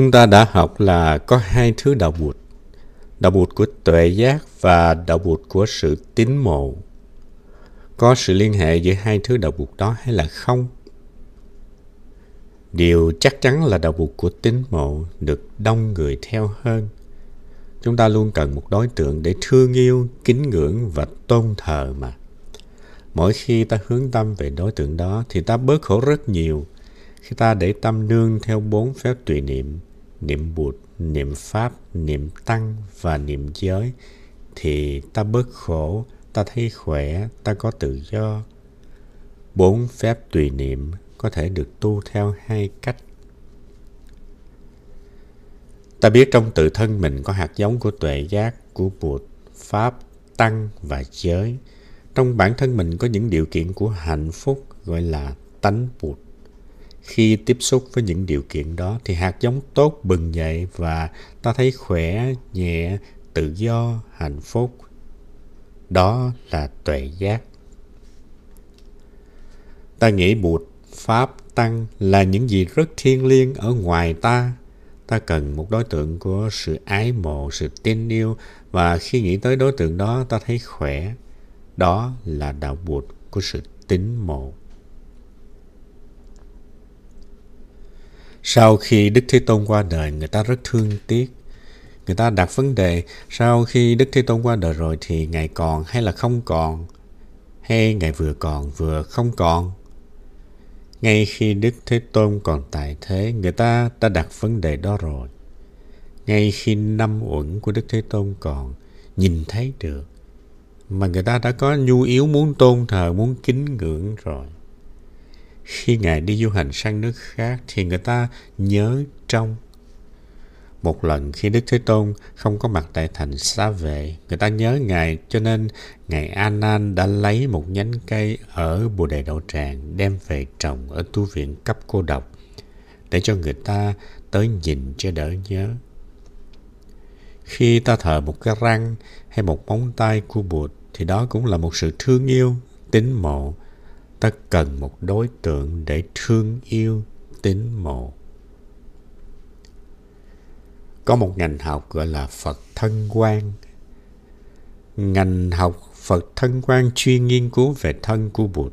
Chúng ta đã học là có hai thứ đạo bụt. Đạo bụt của tuệ giác và đạo bụt của sự tín mộ. Có sự liên hệ giữa hai thứ đạo bụt đó hay là không? Điều chắc chắn là đạo bụt của tín mộ được đông người theo hơn. Chúng ta luôn cần một đối tượng để thương yêu, kính ngưỡng và tôn thờ mà. Mỗi khi ta hướng tâm về đối tượng đó thì ta bớt khổ rất nhiều – khi ta để tâm nương theo bốn phép tùy niệm, niệm bụt, niệm pháp, niệm tăng và niệm giới, thì ta bớt khổ, ta thấy khỏe, ta có tự do. Bốn phép tùy niệm có thể được tu theo hai cách. Ta biết trong tự thân mình có hạt giống của tuệ giác, của bụt, pháp, tăng và giới. Trong bản thân mình có những điều kiện của hạnh phúc gọi là tánh bụt. Khi tiếp xúc với những điều kiện đó thì hạt giống tốt bừng dậy và ta thấy khỏe, nhẹ, tự do, hạnh phúc. Đó là tuệ giác. Ta nghĩ bụt, pháp, tăng là những gì rất thiêng liêng ở ngoài ta. Ta cần một đối tượng của sự ái mộ, sự tin yêu và khi nghĩ tới đối tượng đó ta thấy khỏe. Đó là đạo bụt của sự tín mộ. Sau khi Đức Thế Tôn qua đời, người ta rất thương tiếc. Người ta đặt vấn đề, sau khi Đức Thế Tôn qua đời rồi thì Ngài còn hay là không còn? Hay Ngài vừa còn vừa không còn? Ngay khi Đức Thế Tôn còn tại thế, người ta đã đặt vấn đề đó rồi. Ngay khi năm uẩn của Đức Thế Tôn còn, nhìn thấy được, mà người ta đã có nhu yếu muốn tôn thờ, muốn kính ngưỡng rồi khi Ngài đi du hành sang nước khác thì người ta nhớ trong. Một lần khi Đức Thế Tôn không có mặt tại thành xá vệ, người ta nhớ Ngài cho nên Ngài A Nan đã lấy một nhánh cây ở Bồ Đề Đậu Tràng đem về trồng ở tu viện cấp cô độc để cho người ta tới nhìn cho đỡ nhớ. Khi ta thờ một cái răng hay một móng tay của Bụt thì đó cũng là một sự thương yêu, tín mộ ta cần một đối tượng để thương yêu, tín mộ. Có một ngành học gọi là phật thân quan ngành học phật thân quan chuyên nghiên cứu về thân của bụt.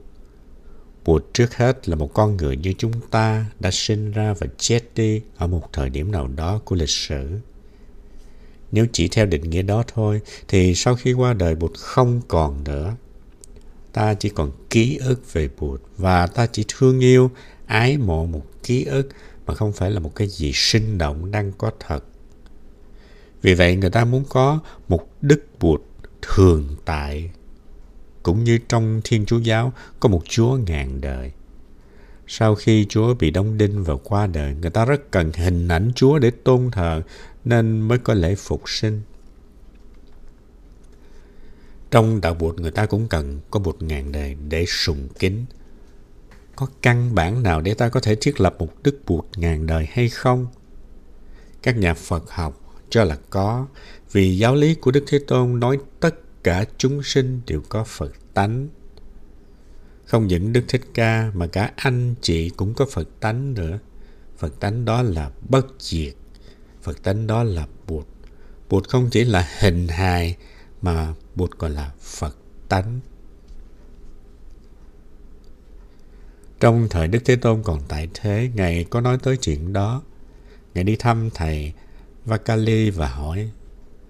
Bụt trước hết là một con người như chúng ta đã sinh ra và chết đi ở một thời điểm nào đó của lịch sử. Nếu chỉ theo định nghĩa đó thôi, thì sau khi qua đời bụt không còn nữa ta chỉ còn ký ức về Bụt và ta chỉ thương yêu, ái mộ một ký ức mà không phải là một cái gì sinh động đang có thật. Vì vậy người ta muốn có một đức Bụt thường tại. Cũng như trong Thiên Chúa Giáo có một Chúa ngàn đời. Sau khi Chúa bị đóng đinh và qua đời, người ta rất cần hình ảnh Chúa để tôn thờ nên mới có lễ phục sinh. Trong đạo Bụt người ta cũng cần có một ngàn đề để sùng kính. Có căn bản nào để ta có thể thiết lập một đức Bụt ngàn đời hay không? Các nhà Phật học cho là có, vì giáo lý của Đức Thế Tôn nói tất cả chúng sinh đều có Phật tánh. Không những Đức Thích Ca mà cả anh chị cũng có Phật tánh nữa. Phật tánh đó là bất diệt. Phật tánh đó là Bụt. Bụt không chỉ là hình hài mà Bụt gọi là Phật tánh. Trong thời Đức Thế Tôn còn tại thế, Ngài có nói tới chuyện đó. Ngài đi thăm Thầy Vakali và hỏi,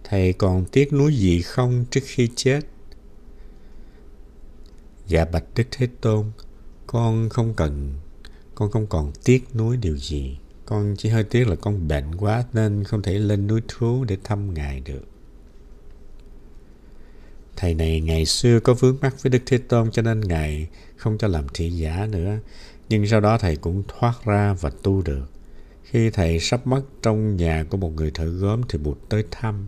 Thầy còn tiếc nuối gì không trước khi chết? Dạ bạch Đức Thế Tôn, con không cần, con không còn tiếc nuối điều gì. Con chỉ hơi tiếc là con bệnh quá nên không thể lên núi thú để thăm Ngài được. Thầy này ngày xưa có vướng mắc với Đức Thế Tôn cho nên Ngài không cho làm thị giả nữa. Nhưng sau đó thầy cũng thoát ra và tu được. Khi thầy sắp mất trong nhà của một người thợ gốm thì Bụt tới thăm.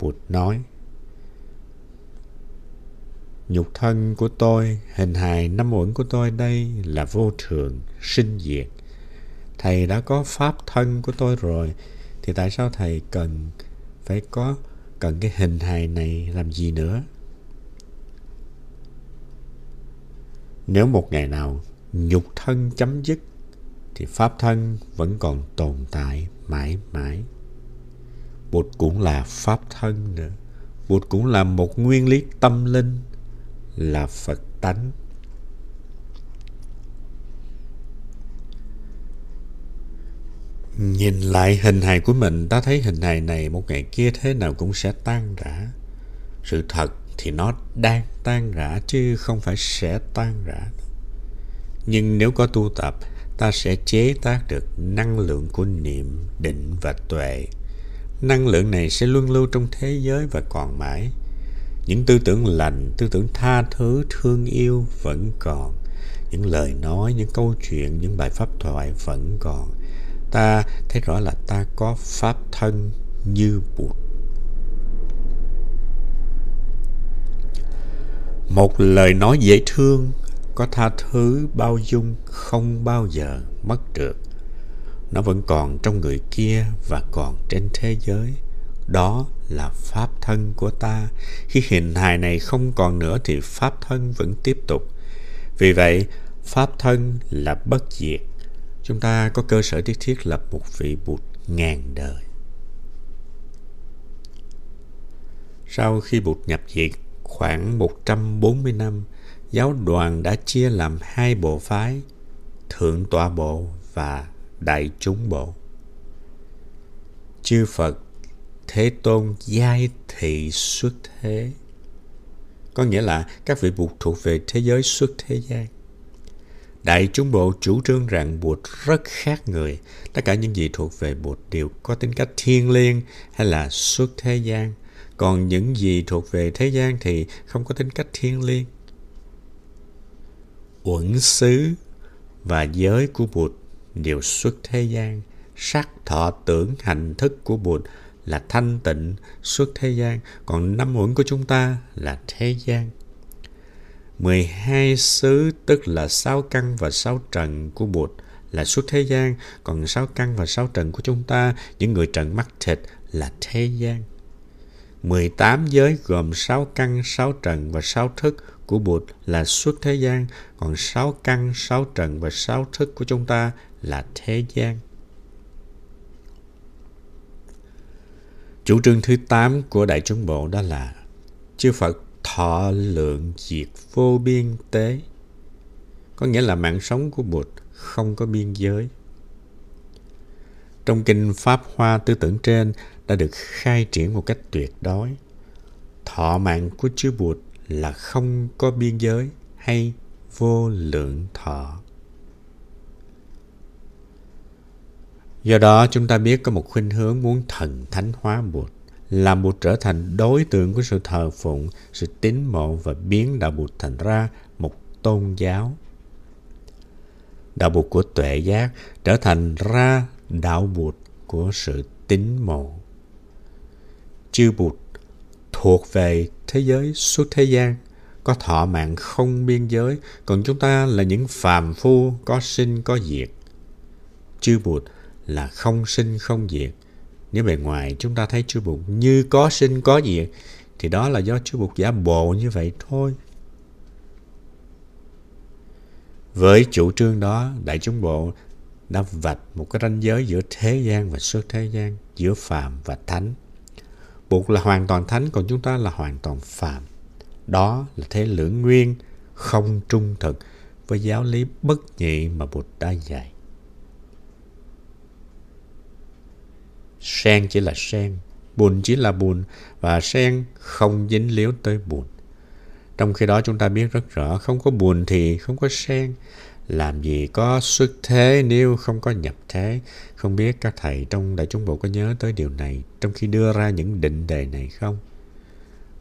Bụt nói, Nhục thân của tôi, hình hài năm uẩn của tôi đây là vô thường, sinh diệt. Thầy đã có pháp thân của tôi rồi, thì tại sao thầy cần phải có cần cái hình hài này làm gì nữa nếu một ngày nào nhục thân chấm dứt thì pháp thân vẫn còn tồn tại mãi mãi. Bụt cũng là pháp thân nữa. Bụt cũng là một nguyên lý tâm linh, là Phật tánh. Nhìn lại hình hài của mình, ta thấy hình hài này một ngày kia thế nào cũng sẽ tan rã. Sự thật thì nó đang tan rã chứ không phải sẽ tan rã. Nhưng nếu có tu tập, ta sẽ chế tác được năng lượng của niệm, định và tuệ. Năng lượng này sẽ luôn lưu trong thế giới và còn mãi. Những tư tưởng lành, tư tưởng tha thứ, thương yêu vẫn còn. Những lời nói, những câu chuyện, những bài pháp thoại vẫn còn. Ta thấy rõ là ta có pháp thân như Bụt. Một lời nói dễ thương có tha thứ bao dung không bao giờ mất được. Nó vẫn còn trong người kia và còn trên thế giới. Đó là pháp thân của ta. Khi hình hài này không còn nữa thì pháp thân vẫn tiếp tục. Vì vậy, pháp thân là bất diệt chúng ta có cơ sở thiết thiết lập một vị bụt ngàn đời sau khi bụt nhập diệt khoảng 140 năm giáo đoàn đã chia làm hai bộ phái, Thượng Tọa Bộ và Đại Chúng Bộ. Chư Phật Thế Tôn giai thị xuất thế. Có nghĩa là các vị Bụt thuộc về thế giới xuất thế gian. Đại chúng bộ chủ trương rằng Bụt rất khác người. Tất cả những gì thuộc về Bụt đều có tính cách thiên liêng hay là xuất thế gian. Còn những gì thuộc về thế gian thì không có tính cách thiên liêng uẩn xứ và giới của Bụt đều xuất thế gian. Sắc thọ tưởng hành thức của Bụt là thanh tịnh xuất thế gian, còn năm uẩn của chúng ta là thế gian. 12 xứ tức là sáu căn và sáu trần của Bụt là suốt thế gian, còn sáu căn và sáu trần của chúng ta, những người trần mắt thịt là thế gian. 18 giới gồm 6 căn, 6 trần và 6 thức của Bụt là suốt thế gian, còn 6 căn, 6 trần và 6 thức của chúng ta là thế gian. Chủ trương thứ 8 của Đại chúng Bộ đó là Chư Phật thọ lượng diệt vô biên tế. Có nghĩa là mạng sống của Bụt không có biên giới. Trong kinh Pháp Hoa tư tưởng trên đã được khai triển một cách tuyệt đối. Thọ mạng của chư Bụt là không có biên giới hay vô lượng thọ. Do đó chúng ta biết có một khuynh hướng muốn thần thánh hóa Bụt, làm Bụt trở thành đối tượng của sự thờ phụng, sự tín mộ và biến đạo Bụt thành ra một tôn giáo. Đạo Bụt của tuệ giác trở thành ra đạo Bụt của sự tín mộ chư Bụt thuộc về thế giới suốt thế gian, có thọ mạng không biên giới, còn chúng ta là những phàm phu có sinh có diệt. Chư Bụt là không sinh không diệt. Nếu bề ngoài chúng ta thấy chư Bụt như có sinh có diệt, thì đó là do chư Bụt giả bộ như vậy thôi. Với chủ trương đó, Đại chúng bộ đã vạch một cái ranh giới giữa thế gian và xuất thế gian, giữa phàm và thánh. Bụt là hoàn toàn thánh, còn chúng ta là hoàn toàn phàm. Đó là thế lưỡng nguyên, không trung thực với giáo lý bất nhị mà Bụt đã dạy. Sen chỉ là sen, bùn chỉ là bùn và sen không dính líu tới bùn. Trong khi đó chúng ta biết rất rõ không có bùn thì không có sen. Làm gì có xuất thế nếu không có nhập thế? Không biết các thầy trong Đại chúng Bộ có nhớ tới điều này trong khi đưa ra những định đề này không?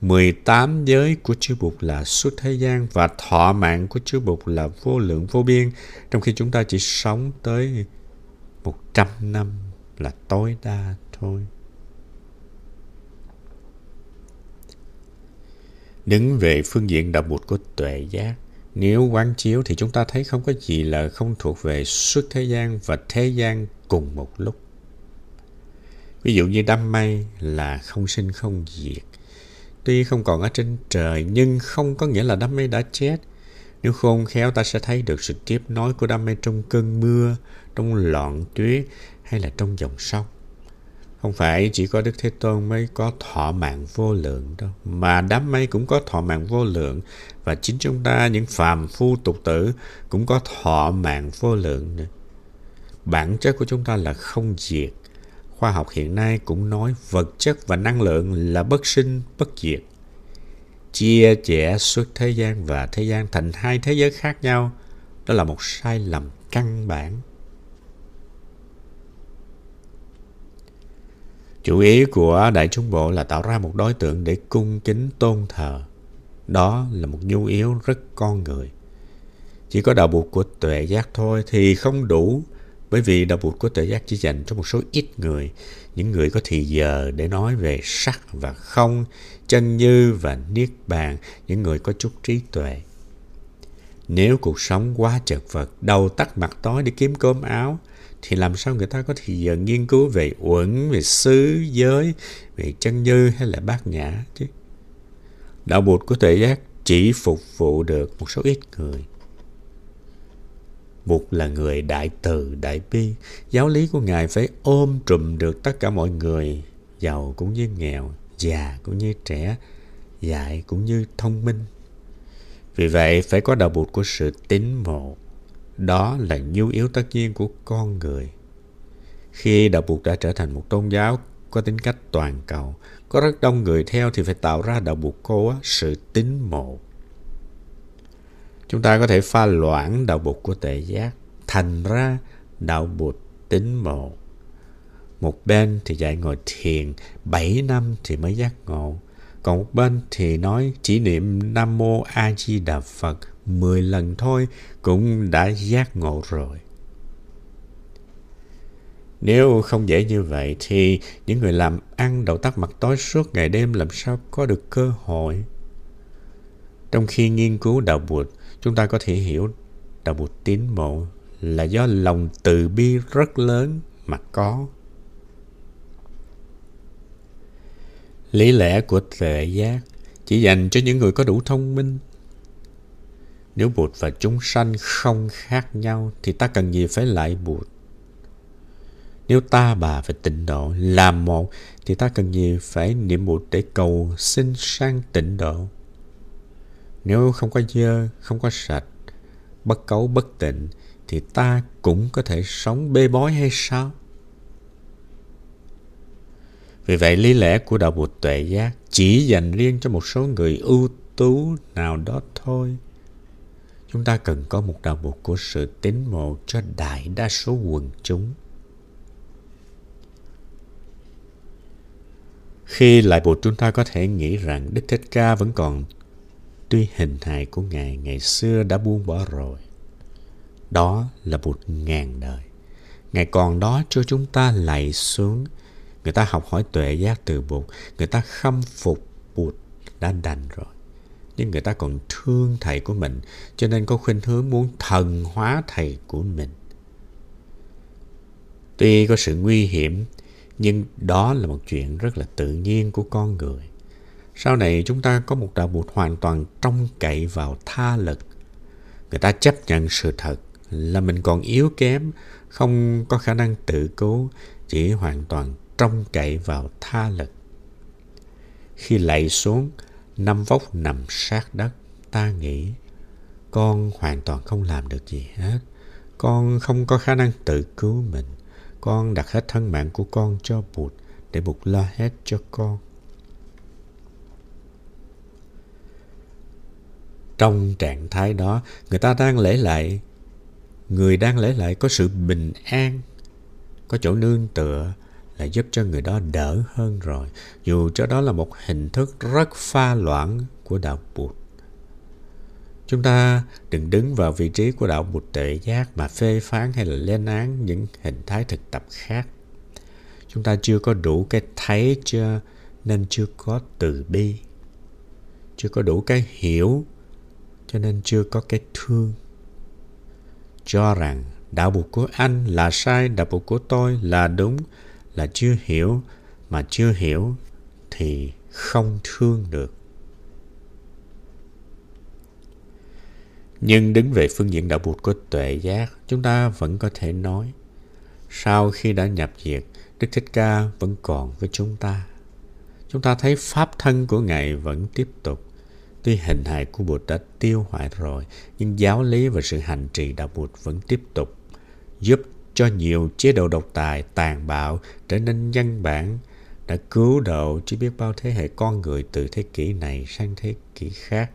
18 giới của chư Bụt là suốt thế gian và thọ mạng của chư Bụt là vô lượng vô biên, trong khi chúng ta chỉ sống tới 100 năm là tối đa thôi. Đứng về phương diện đạo bụt của tuệ giác, nếu quán chiếu thì chúng ta thấy không có gì là không thuộc về suốt thế gian và thế gian cùng một lúc. Ví dụ như đám mây là không sinh không diệt. Tuy không còn ở trên trời nhưng không có nghĩa là đám mây đã chết. Nếu khôn khéo ta sẽ thấy được sự tiếp nối của đam mê trong cơn mưa, trong lọn tuyết hay là trong dòng sông. Không phải chỉ có Đức Thế Tôn mới có thọ mạng vô lượng đâu, mà đám mây cũng có thọ mạng vô lượng và chính chúng ta những phàm phu tục tử cũng có thọ mạng vô lượng nữa. Bản chất của chúng ta là không diệt. Khoa học hiện nay cũng nói vật chất và năng lượng là bất sinh, bất diệt. Chia chẻ suốt thế gian và thế gian thành hai thế giới khác nhau, đó là một sai lầm căn bản. Chủ ý của Đại Trung Bộ là tạo ra một đối tượng để cung kính tôn thờ. Đó là một nhu yếu rất con người. Chỉ có đạo buộc của tuệ giác thôi thì không đủ bởi vì đạo buộc của tuệ giác chỉ dành cho một số ít người, những người có thì giờ để nói về sắc và không, chân như và niết bàn, những người có chút trí tuệ. Nếu cuộc sống quá chật vật, đầu tắt mặt tối để kiếm cơm áo, thì làm sao người ta có thì giờ nghiên cứu về uẩn, về xứ, giới, về chân như hay là bát nhã chứ. Đạo bụt của tuệ giác chỉ phục vụ được một số ít người. Bụt là người đại từ, đại bi. Giáo lý của Ngài phải ôm trùm được tất cả mọi người, giàu cũng như nghèo, già cũng như trẻ, dại cũng như thông minh. Vì vậy, phải có đạo bụt của sự tín mộ. Đó là nhu yếu tất nhiên của con người. Khi đạo Phật đã trở thành một tôn giáo có tính cách toàn cầu, có rất đông người theo thì phải tạo ra đạo Phật cô sự tín mộ. Chúng ta có thể pha loãng đạo Phật của tệ giác, thành ra đạo Phật tín mộ. Một bên thì dạy ngồi thiền 7 năm thì mới giác ngộ. Còn một bên thì nói chỉ niệm Nam Mô A Di Đà Phật 10 lần thôi cũng đã giác ngộ rồi. Nếu không dễ như vậy thì những người làm ăn đầu tắt mặt tối suốt ngày đêm làm sao có được cơ hội. Trong khi nghiên cứu đạo Bụt, chúng ta có thể hiểu đạo Bụt tín mộ là do lòng từ bi rất lớn mà có. Lý lẽ của tuệ giác chỉ dành cho những người có đủ thông minh. Nếu Bụt và chúng sanh không khác nhau thì ta cần gì phải lại Bụt? Nếu ta bà phải tịnh độ làm một thì ta cần gì phải niệm Bụt để cầu xin sang tịnh độ? Nếu không có dơ, không có sạch, bất cấu bất tịnh thì ta cũng có thể sống bê bối hay sao? Vì vậy, lý lẽ của đạo Bụt tuệ giác chỉ dành riêng cho một số người ưu tú nào đó thôi. Chúng ta cần có một đạo Bụt của sự tín mộ cho đại đa số quần chúng. Khi lại Bụt chúng ta có thể nghĩ rằng Đức Thích Ca vẫn còn tuy hình hài của Ngài, ngày xưa đã buông bỏ rồi. Đó là Bụt ngàn đời. Ngài còn đó cho chúng ta lạy xuống người ta học hỏi tuệ giác từ bụt người ta khâm phục bụt đã đành rồi. Nhưng người ta còn thương thầy của mình, cho nên có khuynh hướng muốn thần hóa thầy của mình. Tuy có sự nguy hiểm, nhưng đó là một chuyện rất là tự nhiên của con người. Sau này chúng ta có một đạo bụt hoàn toàn trông cậy vào tha lực. Người ta chấp nhận sự thật là mình còn yếu kém, không có khả năng tự cứu, chỉ hoàn toàn trông cậy vào tha lực. Khi lạy xuống, năm vóc nằm sát đất, ta nghĩ, con hoàn toàn không làm được gì hết. Con không có khả năng tự cứu mình. Con đặt hết thân mạng của con cho Bụt để Bụt lo hết cho con. Trong trạng thái đó, người ta đang lễ lại. Người đang lễ lại có sự bình an, có chỗ nương tựa, là giúp cho người đó đỡ hơn rồi. Dù cho đó là một hình thức rất pha loãng của đạo bụt. Chúng ta đừng đứng vào vị trí của đạo bụt tệ giác mà phê phán hay là lên án những hình thái thực tập khác. Chúng ta chưa có đủ cái thấy chưa, nên chưa có từ bi. Chưa có đủ cái hiểu, cho nên chưa có cái thương. Cho rằng đạo bụt của anh là sai, đạo bụt của tôi là đúng là chưa hiểu mà chưa hiểu thì không thương được Nhưng đứng về phương diện đạo Bụt của tuệ giác, chúng ta vẫn có thể nói, sau khi đã nhập diệt, Đức Thích Ca vẫn còn với chúng ta. Chúng ta thấy pháp thân của Ngài vẫn tiếp tục. Tuy hình hài của Bụt đã tiêu hoại rồi, nhưng giáo lý và sự hành trì đạo Bụt vẫn tiếp tục, giúp cho nhiều chế độ độc tài, tàn bạo trở nên nhân bản, đã cứu độ chỉ biết bao thế hệ con người từ thế kỷ này sang thế kỷ khác.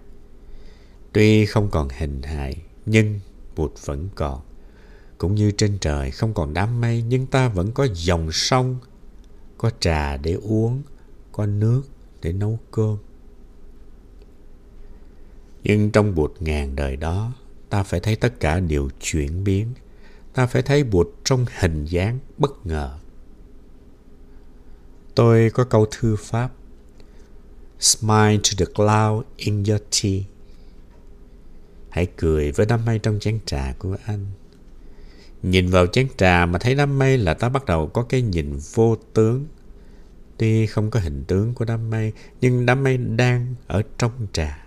Tuy không còn hình hài, nhưng Bụt vẫn còn. Cũng như trên trời không còn đám mây, nhưng ta vẫn có dòng sông, có trà để uống, có nước để nấu cơm. Nhưng trong Bụt ngàn đời đó, ta phải thấy tất cả đều chuyển biến. Ta phải thấy Bụt trong hình dáng bất ngờ. Tôi có câu thư pháp Smile to the cloud in your tea Hãy cười với đám mây trong chén trà của anh. Nhìn vào chén trà mà thấy đám mây là ta bắt đầu có cái nhìn vô tướng. Tuy không có hình tướng của đám mây, nhưng đám mây đang ở trong trà.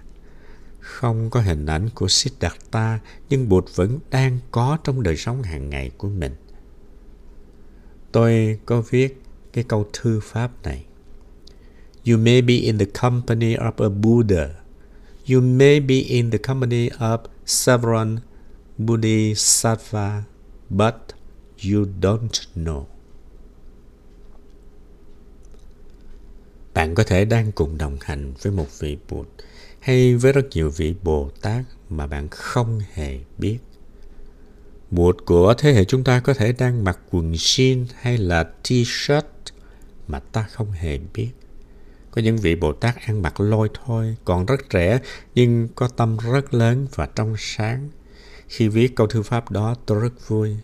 Không có hình ảnh của Siddhartha, nhưng Bụt vẫn đang có trong đời sống hàng ngày của mình. Tôi có viết cái câu thư pháp này. You may be in the company of a Buddha you may be in the company of several Bodhisattva, but you don't know. Bạn có thể đang cùng đồng hành với một vị Bụt hay với rất nhiều vị Bồ Tát mà bạn không hề biết. Bụt của thế hệ chúng ta có thể đang mặc quần jean hay là t-shirt mà ta không hề biết. Có những vị Bồ Tát ăn mặc lôi thôi, còn rất trẻ nhưng có tâm rất lớn và trong sáng. Khi viết câu thư pháp đó tôi rất vui.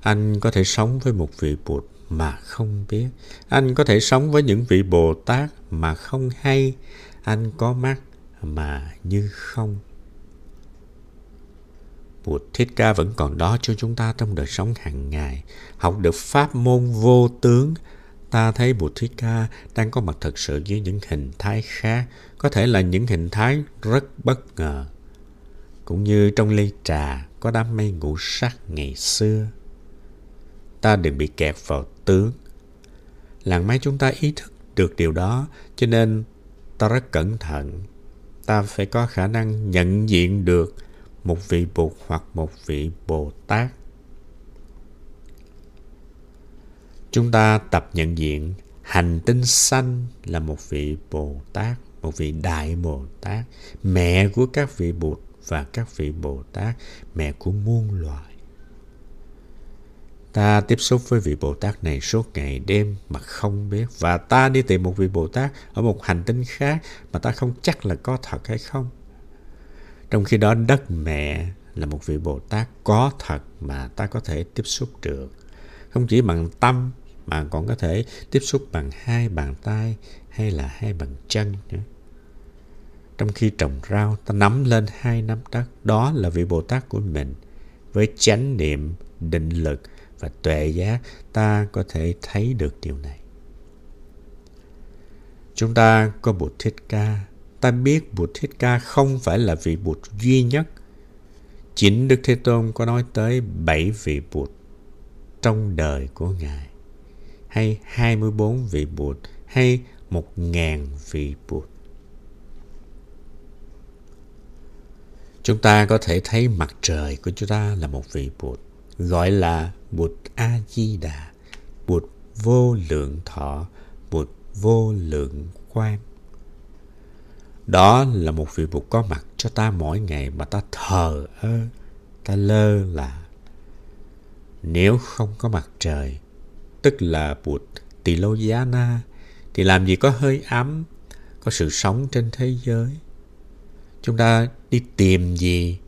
Anh có thể sống với một vị Bụt mà không biết. Anh có thể sống với những vị Bồ Tát mà không hay. Anh có mắt mà như không. Bụt Thích Ca vẫn còn đó cho chúng ta trong đời sống hàng ngày. Học được pháp môn vô tướng, ta thấy Bụt Thích Ca đang có mặt thật sự với những hình thái khác, có thể là những hình thái rất bất ngờ. Cũng như trong ly trà có đám mây ngũ sắc ngày xưa. Ta đừng bị kẹt vào tướng. Làng máy chúng ta ý thức được điều đó, cho nên ta rất cẩn thận. Ta phải có khả năng nhận diện được một vị Bụt hoặc một vị Bồ Tát Chúng ta tập nhận diện hành tinh xanh là một vị Bồ Tát, một vị Đại Bồ Tát, mẹ của các vị Bụt và các vị Bồ Tát, mẹ của muôn loài. Ta tiếp xúc với vị Bồ Tát này suốt ngày đêm mà không biết và ta đi tìm một vị Bồ Tát ở một hành tinh khác mà ta không chắc là có thật hay không. Trong khi đó đất mẹ là một vị Bồ Tát có thật mà ta có thể tiếp xúc được. Không chỉ bằng tâm mà còn có thể tiếp xúc bằng hai bàn tay hay là hai bàn chân nữa. Trong khi trồng rau, ta nắm lên hai nắm đất, đó là vị Bồ Tát của mình. Với chánh niệm, định lực và tuệ giác, ta có thể thấy được điều này. Chúng ta có Bụt Thích Ca. Ta biết Bụt Thích Ca không phải là vị Bụt duy nhất. Chính Đức Thế Tôn có nói tới bảy vị Bụt trong đời của Ngài hay 24 vị Bụt hay 1.000 vị Bụt. Chúng ta có thể thấy mặt trời của chúng ta là một vị Bụt, gọi là Bụt A-di-đà, Bụt vô lượng thọ, Bụt vô lượng quan. Đó là một vị Bụt có mặt cho ta mỗi ngày mà ta thờ ơ, ta lơ là. Nếu không có mặt trời, tức là Bụt Tỳ Lô Giá Na, thì làm gì có hơi ấm, có sự sống trên thế giới. Chúng ta đi tìm gì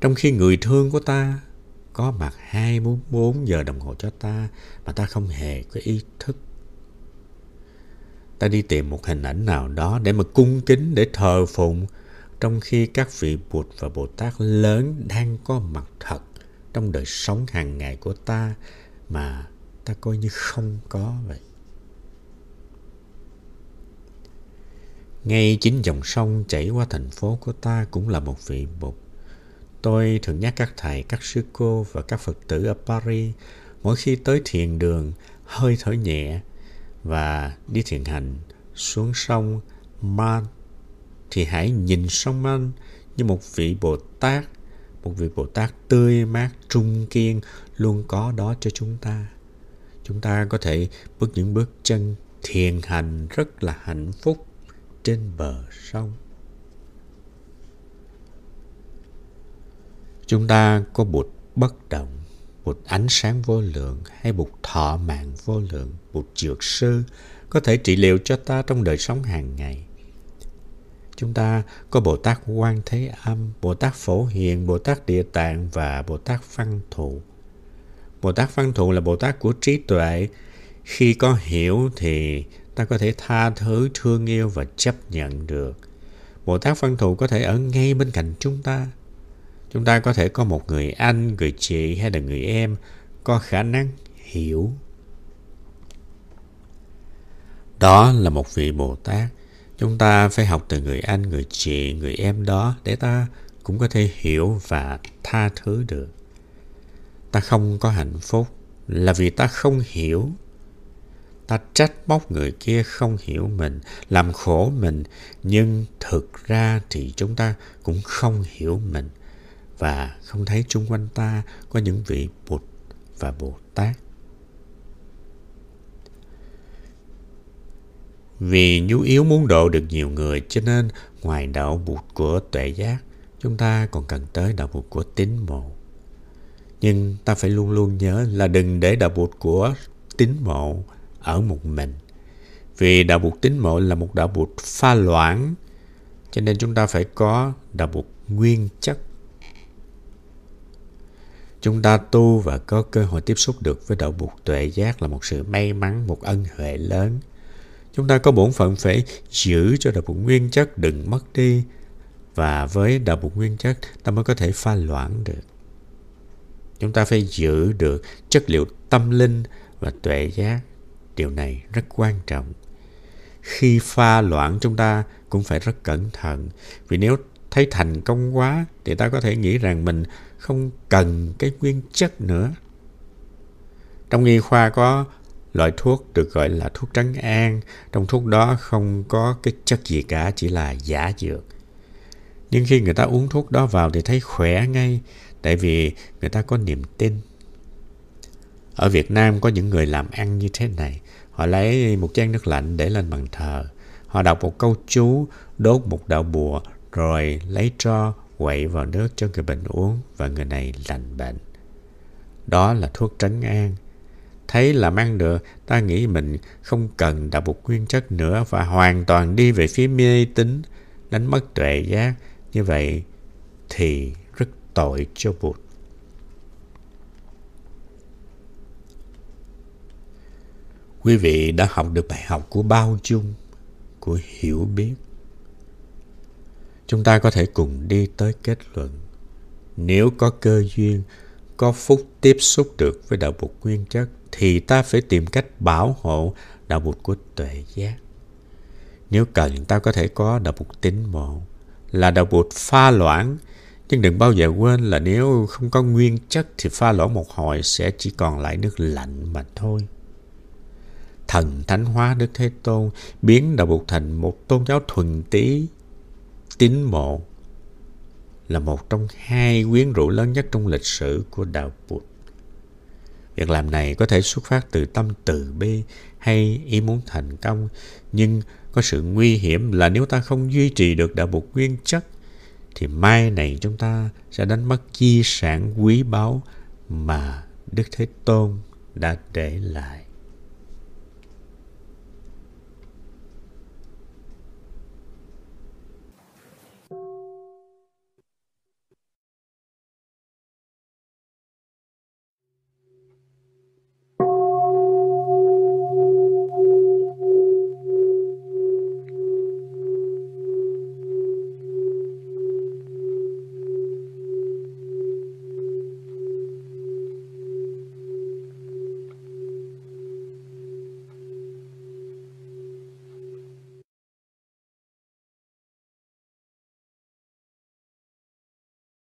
trong khi người thương của ta có mặt 24 giờ đồng hồ cho ta mà ta không hề có ý thức. Ta đi tìm một hình ảnh nào đó để mà cung kính, để thờ phụng trong khi các vị Bụt và Bồ Tát lớn đang có mặt thật trong đời sống hàng ngày của ta mà ta coi như không có vậy ngay chính dòng sông chảy qua thành phố của ta cũng là một vị bụt tôi thường nhắc các thầy, các sư cô và các Phật tử ở Paris mỗi khi tới thiền đường hơi thở nhẹ và đi thiền hành xuống sông Man thì hãy nhìn sông Man như một vị Bồ Tát, một vị Bồ Tát tươi mát, trung kiên luôn có đó cho chúng ta. Chúng ta có thể bước những bước chân thiền hành rất là hạnh phúc trên bờ sông. Chúng ta có một bất động, một ánh sáng vô lượng hay một thọ mạng vô lượng, một dược sư có thể trị liệu cho ta trong đời sống hàng ngày. Chúng ta có Bồ Tát Quan Thế Âm, Bồ Tát Phổ Hiền, Bồ Tát Địa Tạng và Bồ Tát Văn Thụ. Bồ Tát Văn Thụ là Bồ Tát của trí tuệ. Khi có hiểu thì ta có thể tha thứ, thương yêu và chấp nhận được. Bồ Tát Văn Thụ có thể ở ngay bên cạnh chúng ta. Chúng ta có thể có một người anh, người chị hay là người em có khả năng hiểu. Đó là một vị Bồ Tát. Chúng ta phải học từ người anh, người chị, người em đó để ta cũng có thể hiểu và tha thứ được. Ta không có hạnh phúc là vì ta không hiểu ta trách móc người kia không hiểu mình làm khổ mình nhưng thực ra thì chúng ta cũng không hiểu mình và không thấy chung quanh ta có những vị bụt và bồ tát vì nhu yếu muốn độ được nhiều người cho nên ngoài đạo bụt của tuệ giác chúng ta còn cần tới đạo bụt của tín mộ nhưng ta phải luôn luôn nhớ là đừng để đạo bụt của tín mộ ở một mình. Vì đạo bụt tín mộ là một đạo bụt pha loãng, cho nên chúng ta phải có đạo bụt nguyên chất. Chúng ta tu và có cơ hội tiếp xúc được với đạo buộc tuệ giác là một sự may mắn, một ân huệ lớn. Chúng ta có bổn phận phải giữ cho đạo buộc nguyên chất đừng mất đi và với đạo buộc nguyên chất ta mới có thể pha loãng được. Chúng ta phải giữ được chất liệu tâm linh và tuệ giác điều này rất quan trọng khi pha loãng chúng ta cũng phải rất cẩn thận vì nếu thấy thành công quá thì ta có thể nghĩ rằng mình không cần cái nguyên chất nữa trong y khoa có loại thuốc được gọi là thuốc trắng an trong thuốc đó không có cái chất gì cả chỉ là giả dược nhưng khi người ta uống thuốc đó vào thì thấy khỏe ngay tại vì người ta có niềm tin ở Việt Nam có những người làm ăn như thế này. Họ lấy một chén nước lạnh để lên bàn thờ. Họ đọc một câu chú, đốt một đạo bùa, rồi lấy tro quậy vào nước cho người bệnh uống và người này lành bệnh. Đó là thuốc trấn an. Thấy làm ăn được, ta nghĩ mình không cần đạo bục nguyên chất nữa và hoàn toàn đi về phía mê tín, đánh mất tuệ giác. Như vậy thì rất tội cho Bụt. Quý vị đã học được bài học của bao dung, của hiểu biết. Chúng ta có thể cùng đi tới kết luận. Nếu có cơ duyên, có phúc tiếp xúc được với đạo bụt nguyên chất, thì ta phải tìm cách bảo hộ đạo bụt của tuệ giác. Nếu cần, ta có thể có đạo bụt tín mộ, là đạo bụt pha loãng, nhưng đừng bao giờ quên là nếu không có nguyên chất thì pha loãng một hồi sẽ chỉ còn lại nước lạnh mà thôi thần thánh hóa Đức Thế Tôn, biến đạo Bụt thành một tôn giáo thuần tí, tín mộ, là một trong hai quyến rũ lớn nhất trong lịch sử của đạo Phật. Việc làm này có thể xuất phát từ tâm từ bi hay ý muốn thành công, nhưng có sự nguy hiểm là nếu ta không duy trì được đạo Phật nguyên chất, thì mai này chúng ta sẽ đánh mất di sản quý báu mà Đức Thế Tôn đã để lại.